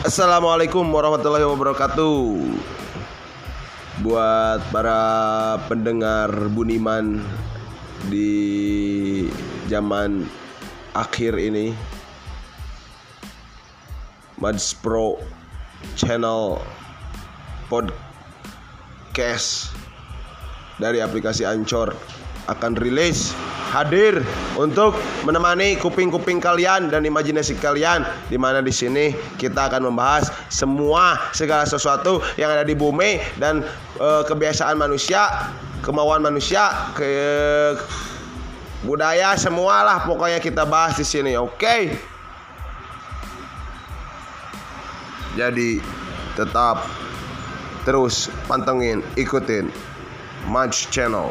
Assalamualaikum warahmatullahi wabarakatuh. Buat para pendengar Buniman Di zaman akhir ini Mads Pro Channel Podcast Dari aplikasi Anchor Akan rilis hadir untuk menemani kuping-kuping kalian dan imajinasi kalian di mana di sini kita akan membahas semua segala sesuatu yang ada di bumi dan e, kebiasaan manusia, kemauan manusia, ke budaya semualah pokoknya kita bahas di sini. Oke. Okay? Jadi tetap terus pantengin, ikutin Match Channel.